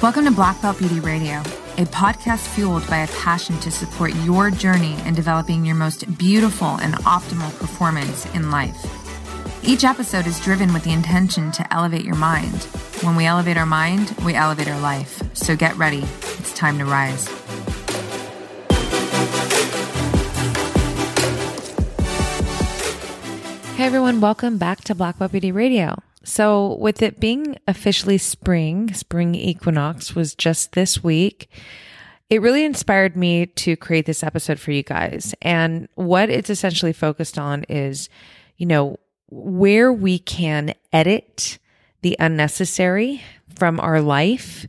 Welcome to Black Belt Beauty Radio, a podcast fueled by a passion to support your journey in developing your most beautiful and optimal performance in life. Each episode is driven with the intention to elevate your mind. When we elevate our mind, we elevate our life. So get ready. It's time to rise. Hey everyone, welcome back to Black Belt Beauty Radio. So, with it being officially spring, spring equinox was just this week. It really inspired me to create this episode for you guys. And what it's essentially focused on is, you know, where we can edit the unnecessary from our life.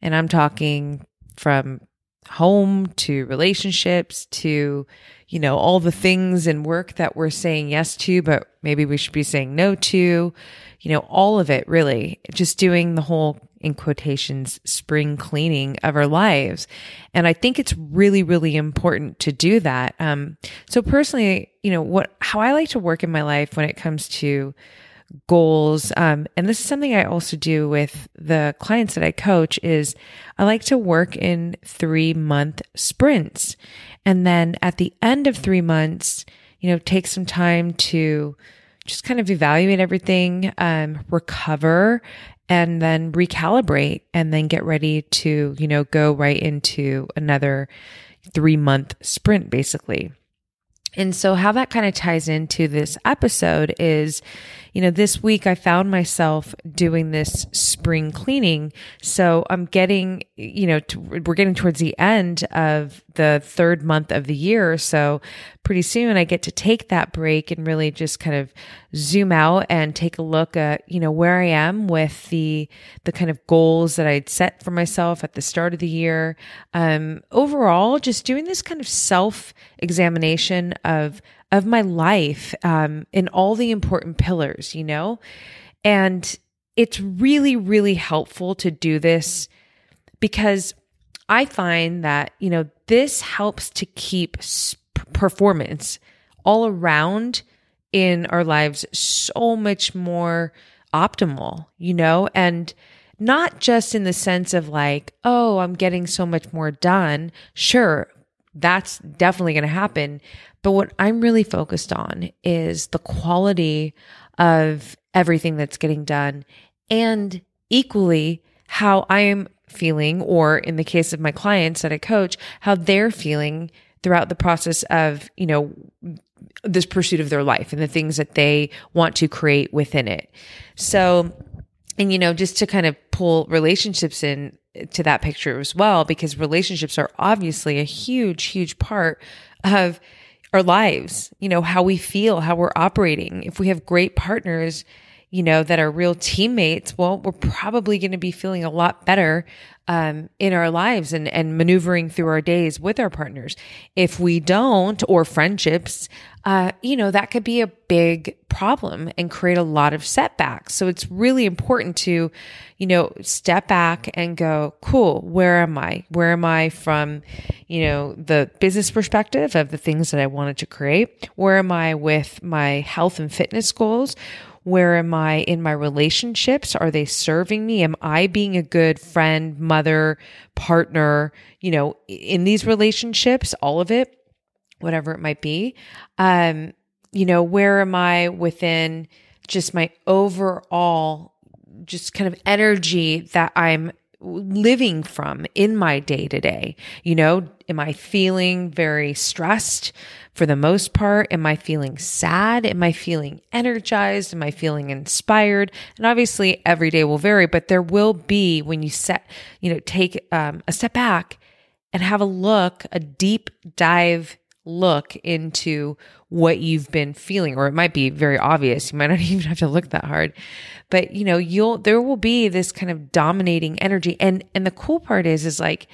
And I'm talking from home to relationships to, you know, all the things and work that we're saying yes to, but maybe we should be saying no to, you know, all of it really, just doing the whole in quotations spring cleaning of our lives. And I think it's really, really important to do that. Um, so personally, you know, what, how I like to work in my life when it comes to goals. Um, and this is something i also do with the clients that i coach is i like to work in three month sprints. And then at the end of three months you know take some time to just kind of evaluate everything um, recover and then recalibrate and then get ready to you know go right into another three month sprint basically. And so how that kind of ties into this episode is you know, this week I found myself doing this spring cleaning. So I'm getting, you know, to, we're getting towards the end of the third month of the year. So pretty soon I get to take that break and really just kind of zoom out and take a look at, you know, where I am with the, the kind of goals that I'd set for myself at the start of the year. Um, overall, just doing this kind of self examination of, of my life um, in all the important pillars, you know? And it's really, really helpful to do this because I find that, you know, this helps to keep performance all around in our lives so much more optimal, you know? And not just in the sense of like, oh, I'm getting so much more done. Sure, that's definitely going to happen. But what I'm really focused on is the quality of everything that's getting done and equally how I am feeling, or in the case of my clients that I coach, how they're feeling throughout the process of, you know, this pursuit of their life and the things that they want to create within it. So, and you know, just to kind of pull relationships in to that picture as well, because relationships are obviously a huge, huge part of our lives, you know, how we feel, how we're operating. If we have great partners, you know, that are real teammates, well, we're probably going to be feeling a lot better um, in our lives and, and maneuvering through our days with our partners. If we don't, or friendships, uh, you know, that could be a big problem and create a lot of setbacks. So it's really important to, you know, step back and go, cool, where am I? Where am I from, you know, the business perspective of the things that I wanted to create? Where am I with my health and fitness goals? Where am I in my relationships? Are they serving me? Am I being a good friend, mother, partner, you know, in these relationships, all of it, whatever it might be? Um, you know, where am I within just my overall, just kind of energy that I'm living from in my day to day? You know, am I feeling very stressed? for the most part? Am I feeling sad? Am I feeling energized? Am I feeling inspired? And obviously every day will vary, but there will be when you set, you know, take um, a step back and have a look, a deep dive look into what you've been feeling or it might be very obvious. You might not even have to look that hard. But you know you'll there will be this kind of dominating energy. And and the cool part is is like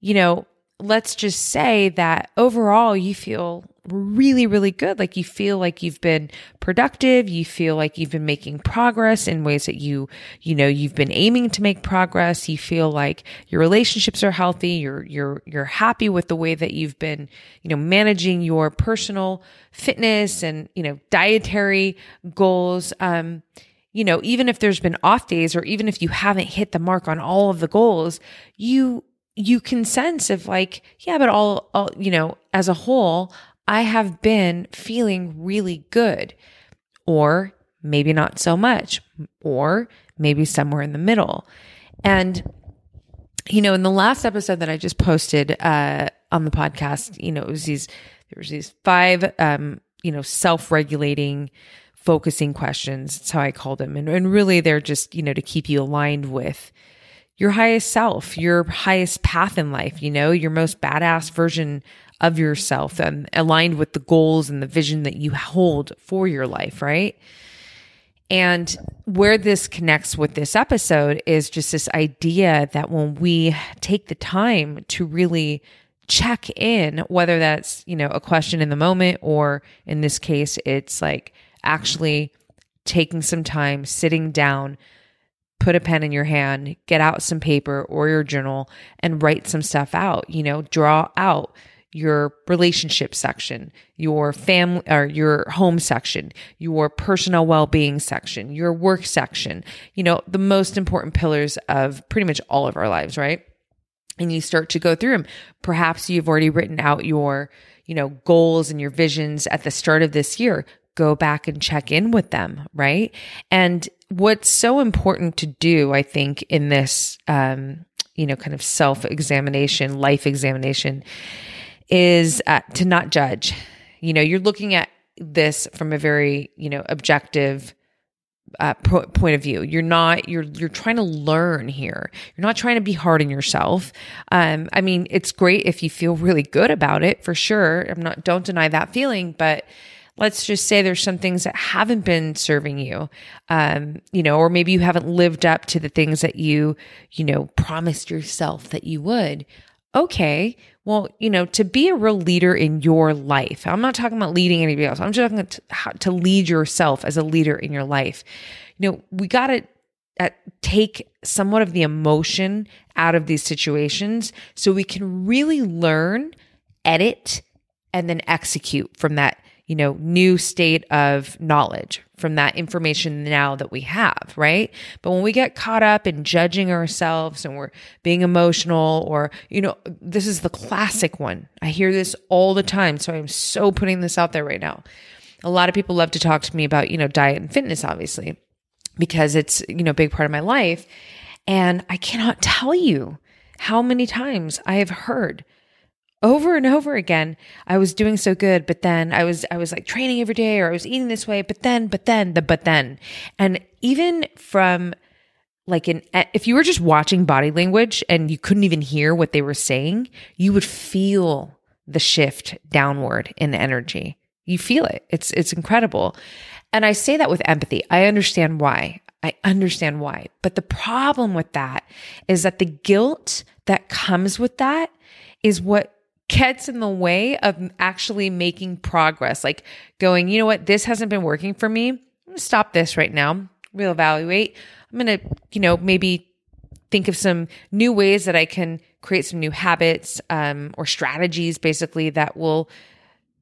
you know let's just say that overall you feel really, really good. Like you feel like you've been productive. You feel like you've been making progress in ways that you, you know, you've been aiming to make progress. You feel like your relationships are healthy. You're, you're, you're happy with the way that you've been, you know, managing your personal fitness and, you know, dietary goals. Um, you know, even if there's been off days or even if you haven't hit the mark on all of the goals, you you can sense of like, yeah, but all, all you know, as a whole, I have been feeling really good. Or maybe not so much, or maybe somewhere in the middle. And you know, in the last episode that I just posted uh, on the podcast, you know, it was these there was these five um, you know, self-regulating focusing questions. That's how I called them. And, and really they're just, you know, to keep you aligned with your highest self, your highest path in life, you know, your most badass version of yourself and aligned with the goals and the vision that you hold for your life, right? And where this connects with this episode is just this idea that when we take the time to really check in, whether that's, you know, a question in the moment or in this case, it's like actually taking some time, sitting down, put a pen in your hand, get out some paper or your journal and write some stuff out, you know, draw out your relationship section, your family or your home section, your personal well-being section, your work section, you know, the most important pillars of pretty much all of our lives, right? And you start to go through them. Perhaps you've already written out your, you know, goals and your visions at the start of this year go back and check in with them, right? And what's so important to do, I think, in this, um, you know, kind of self examination, life examination, is uh, to not judge. You know, you're looking at this from a very, you know, objective uh, po- point of view. You're not you're you're trying to learn here. You're not trying to be hard on yourself. Um, I mean, it's great if you feel really good about it for sure. I'm not don't deny that feeling, but let's just say there's some things that haven't been serving you um, you know or maybe you haven't lived up to the things that you you know promised yourself that you would. Okay well you know to be a real leader in your life i'm not talking about leading anybody else. I'm just talking about how to lead yourself as a leader in your life. You know we got to uh, take somewhat of the emotion out of these situations so we can really learn edit and then execute from that you know, new state of knowledge from that information now that we have, right? But when we get caught up in judging ourselves and we're being emotional, or, you know, this is the classic one. I hear this all the time. So I'm so putting this out there right now. A lot of people love to talk to me about, you know, diet and fitness, obviously, because it's, you know, a big part of my life. And I cannot tell you how many times I have heard over and over again i was doing so good but then i was i was like training every day or i was eating this way but then but then the but then. And even from like an if you were just watching body language and you couldn't even hear what they were saying you would feel the shift downward in energy. You feel it. It's it's incredible. And i say that with empathy. I understand why. I understand why. But the problem with that is that the guilt that comes with that is what gets in the way of actually making progress. Like going, you know what, this hasn't been working for me. Stop this right now, reevaluate. I'm going to, you know, maybe think of some new ways that I can create some new habits um, or strategies basically that will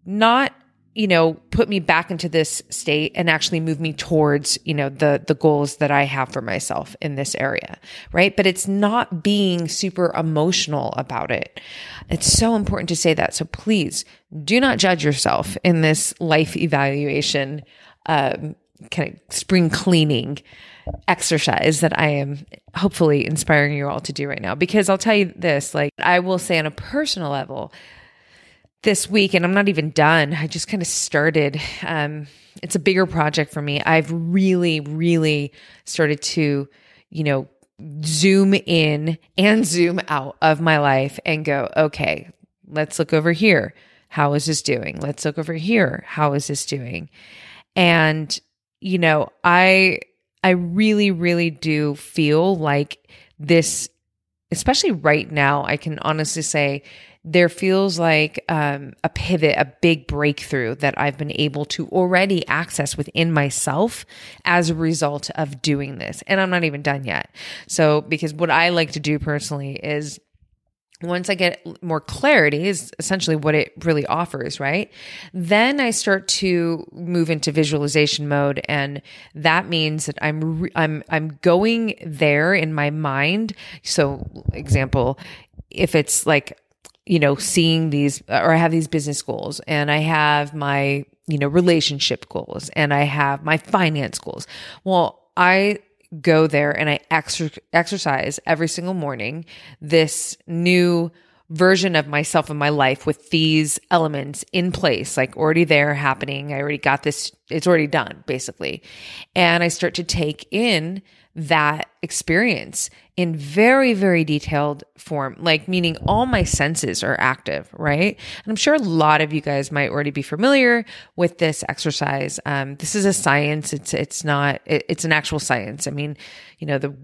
not you know, put me back into this state and actually move me towards, you know, the the goals that I have for myself in this area, right? But it's not being super emotional about it. It's so important to say that. So please do not judge yourself in this life evaluation um, kind of spring cleaning exercise that I am hopefully inspiring you all to do right now. Because I'll tell you this, like I will say on a personal level, this week, and I'm not even done. I just kind of started. Um, it's a bigger project for me. I've really, really started to, you know, zoom in and zoom out of my life and go, okay, let's look over here. How is this doing? Let's look over here. How is this doing? And, you know, I, I really, really do feel like this, especially right now, I can honestly say there feels like um, a pivot, a big breakthrough that I've been able to already access within myself as a result of doing this. And I'm not even done yet. So, because what I like to do personally is once I get more clarity, is essentially what it really offers, right? Then I start to move into visualization mode, and that means that I'm re- I'm I'm going there in my mind. So, example, if it's like you know seeing these, or I have these business goals, and I have my you know relationship goals, and I have my finance goals. Well, I go there and I exer- exercise every single morning this new version of myself in my life with these elements in place, like already there happening. I already got this, it's already done, basically. And I start to take in that experience in very, very detailed form, like meaning all my senses are active, right? And I'm sure a lot of you guys might already be familiar with this exercise. Um, this is a science. It's, it's not, it, it's an actual science. I mean, you know, the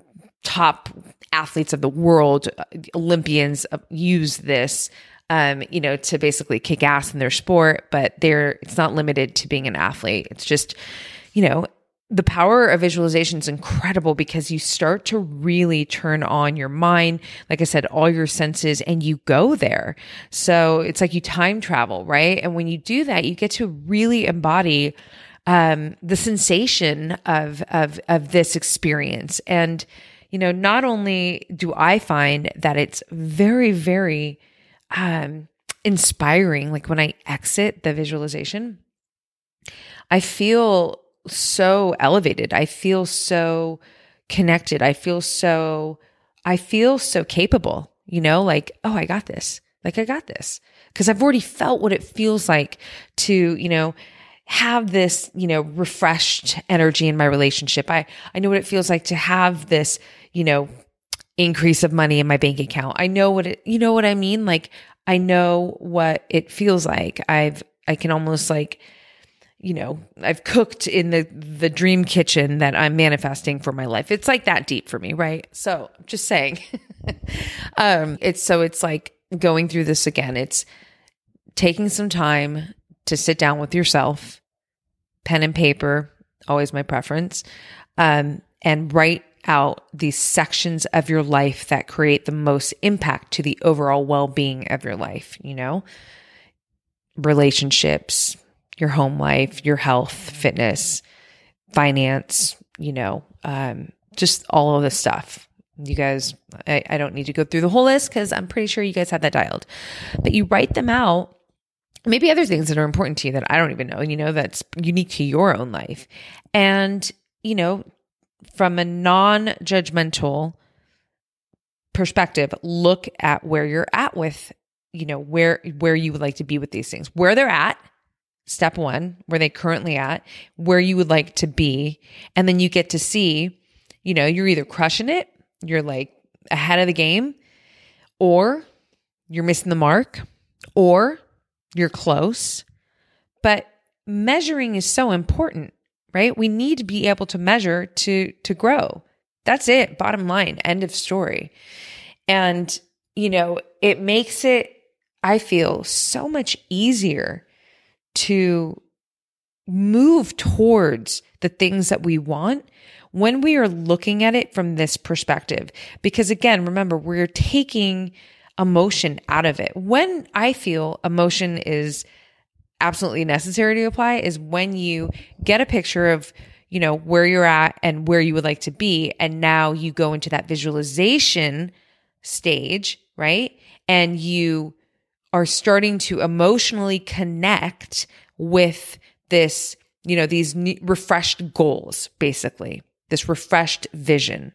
top athletes of the world, uh, Olympians uh, use this um, you know, to basically kick ass in their sport, but they're it's not limited to being an athlete. It's just, you know, the power of visualization is incredible because you start to really turn on your mind, like I said, all your senses, and you go there. So it's like you time travel, right? And when you do that, you get to really embody um, the sensation of of of this experience. And you know, not only do I find that it's very, very um, inspiring, like when I exit the visualization, I feel so elevated. I feel so connected. I feel so, I feel so capable, you know, like, oh, I got this. Like, I got this. Cause I've already felt what it feels like to, you know, have this, you know, refreshed energy in my relationship. I, I know what it feels like to have this, you know, increase of money in my bank account. I know what it, you know what I mean? Like, I know what it feels like. I've, I can almost like, you know, I've cooked in the the dream kitchen that I'm manifesting for my life. It's like that deep for me, right? So, just saying. um it's so it's like going through this again. It's taking some time to sit down with yourself, pen and paper, always my preference. Um and write out these sections of your life that create the most impact to the overall well-being of your life, you know? Relationships, your home life, your health, fitness, finance, you know, um, just all of this stuff. You guys, I, I don't need to go through the whole list because I'm pretty sure you guys have that dialed. But you write them out. Maybe other things that are important to you that I don't even know, and you know, that's unique to your own life. And, you know, from a non judgmental perspective, look at where you're at with, you know, where where you would like to be with these things, where they're at, step one, where they currently at, where you would like to be. And then you get to see, you know, you're either crushing it, you're like ahead of the game, or you're missing the mark, or you're close. But measuring is so important, right? We need to be able to measure to to grow. That's it, bottom line, end of story. And you know, it makes it I feel so much easier to move towards the things that we want when we are looking at it from this perspective. Because again, remember, we're taking emotion out of it. When I feel emotion is absolutely necessary to apply is when you get a picture of you know where you're at and where you would like to be and now you go into that visualization stage right and you are starting to emotionally connect with this, you know, these refreshed goals, basically, this refreshed vision.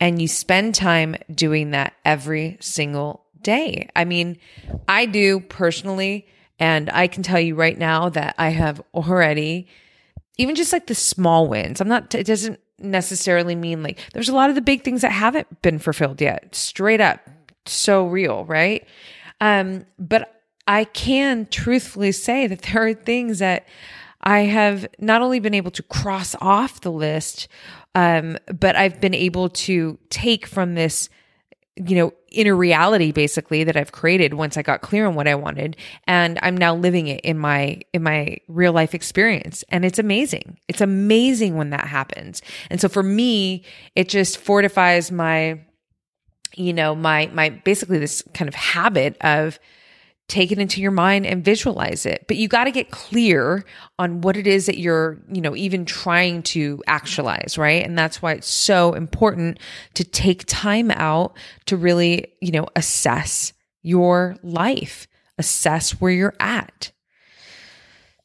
And you spend time doing that every single day. I mean, I do personally, and I can tell you right now that I have already, even just like the small wins, I'm not, it doesn't necessarily mean like there's a lot of the big things that haven't been fulfilled yet. Straight up, so real, right? Um, but I can truthfully say that there are things that I have not only been able to cross off the list, um, but I've been able to take from this, you know, inner reality basically that I've created once I got clear on what I wanted. And I'm now living it in my, in my real life experience. And it's amazing. It's amazing when that happens. And so for me, it just fortifies my, you know, my my basically this kind of habit of take it into your mind and visualize it. But you got to get clear on what it is that you're, you know, even trying to actualize, right? And that's why it's so important to take time out to really, you know, assess your life, assess where you're at.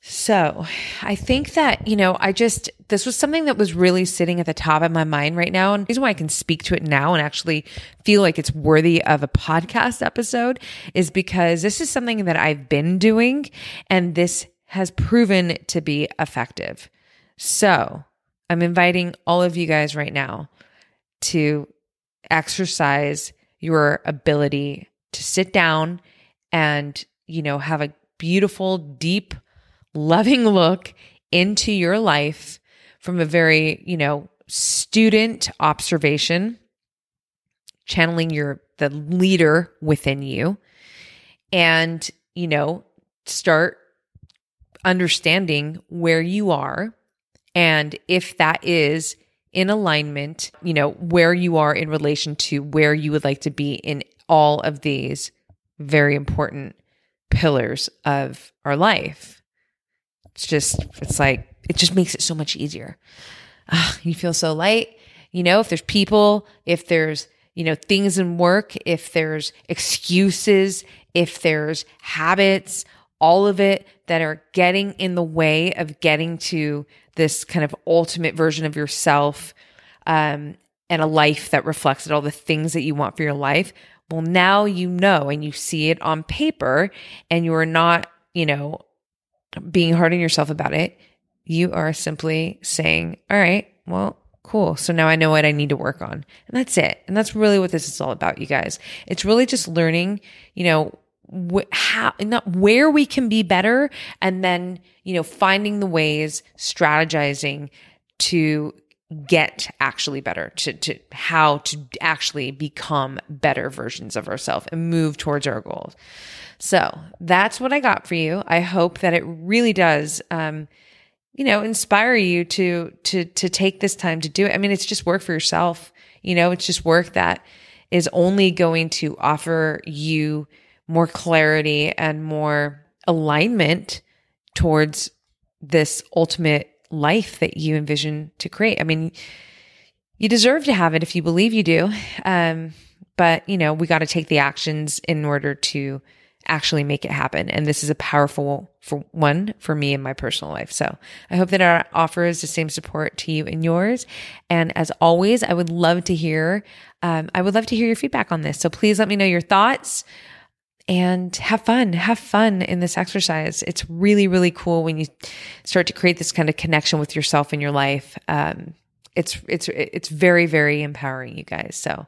So I think that, you know, I just, this was something that was really sitting at the top of my mind right now. And the reason why I can speak to it now and actually feel like it's worthy of a podcast episode is because this is something that I've been doing and this has proven to be effective. So I'm inviting all of you guys right now to exercise your ability to sit down and, you know, have a beautiful, deep, loving look into your life from a very, you know, student observation, channeling your the leader within you and, you know, start understanding where you are and if that is in alignment, you know, where you are in relation to where you would like to be in all of these very important pillars of our life. It's just, it's like, it just makes it so much easier. Uh, you feel so light. You know, if there's people, if there's, you know, things in work, if there's excuses, if there's habits, all of it that are getting in the way of getting to this kind of ultimate version of yourself um, and a life that reflects all the things that you want for your life. Well, now you know and you see it on paper and you are not, you know, being hard on yourself about it. You are simply saying, all right, well, cool. So now I know what I need to work on. And that's it. And that's really what this is all about, you guys. It's really just learning, you know, wh- how, not where we can be better and then, you know, finding the ways, strategizing to get actually better to, to how to actually become better versions of ourselves and move towards our goals. So that's what I got for you. I hope that it really does, um, you know, inspire you to, to, to take this time to do it. I mean, it's just work for yourself. You know, it's just work that is only going to offer you more clarity and more alignment towards this ultimate life that you envision to create. I mean, you deserve to have it if you believe you do. Um, but you know, we got to take the actions in order to actually make it happen. And this is a powerful for one for me in my personal life. So I hope that it offers the same support to you and yours. And as always, I would love to hear, um, I would love to hear your feedback on this. So please let me know your thoughts and have fun. Have fun in this exercise. It's really, really cool when you start to create this kind of connection with yourself in your life. Um, it's it's it's very, very empowering, you guys. So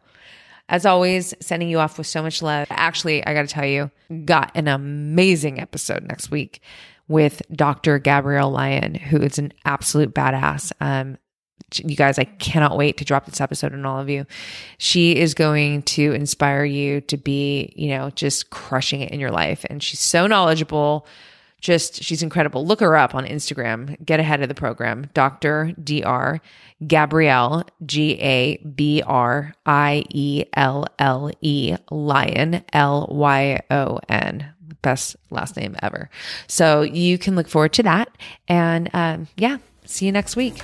as always, sending you off with so much love. Actually, I got to tell you, got an amazing episode next week with Dr. Gabrielle Lyon, who is an absolute badass. Um, you guys, I cannot wait to drop this episode on all of you. She is going to inspire you to be, you know, just crushing it in your life. And she's so knowledgeable. Just, she's incredible. Look her up on Instagram. Get ahead of the program. Dr. Dr. Gabrielle, G A B R I E L L E, Lyon, L Y O N. Best last name ever. So you can look forward to that. And um, yeah, see you next week.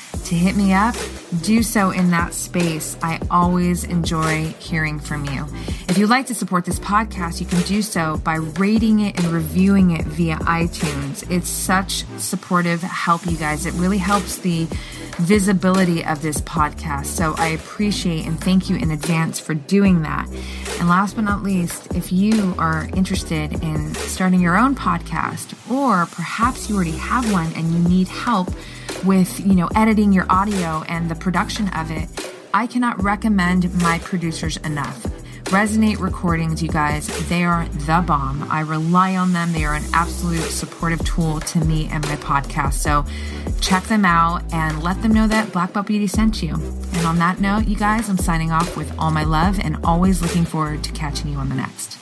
to hit me up, do so in that space. I always enjoy hearing from you. If you'd like to support this podcast, you can do so by rating it and reviewing it via iTunes. It's such supportive help, you guys. It really helps the visibility of this podcast. So I appreciate and thank you in advance for doing that. And last but not least, if you are interested in starting your own podcast, or perhaps you already have one and you need help with, you know, editing your audio and the production of it, I cannot recommend my producers enough. Resonate recordings, you guys, they are the bomb. I rely on them. They are an absolute supportive tool to me and my podcast. So check them out and let them know that Black Belt Beauty sent you. And on that note, you guys, I'm signing off with all my love and always looking forward to catching you on the next.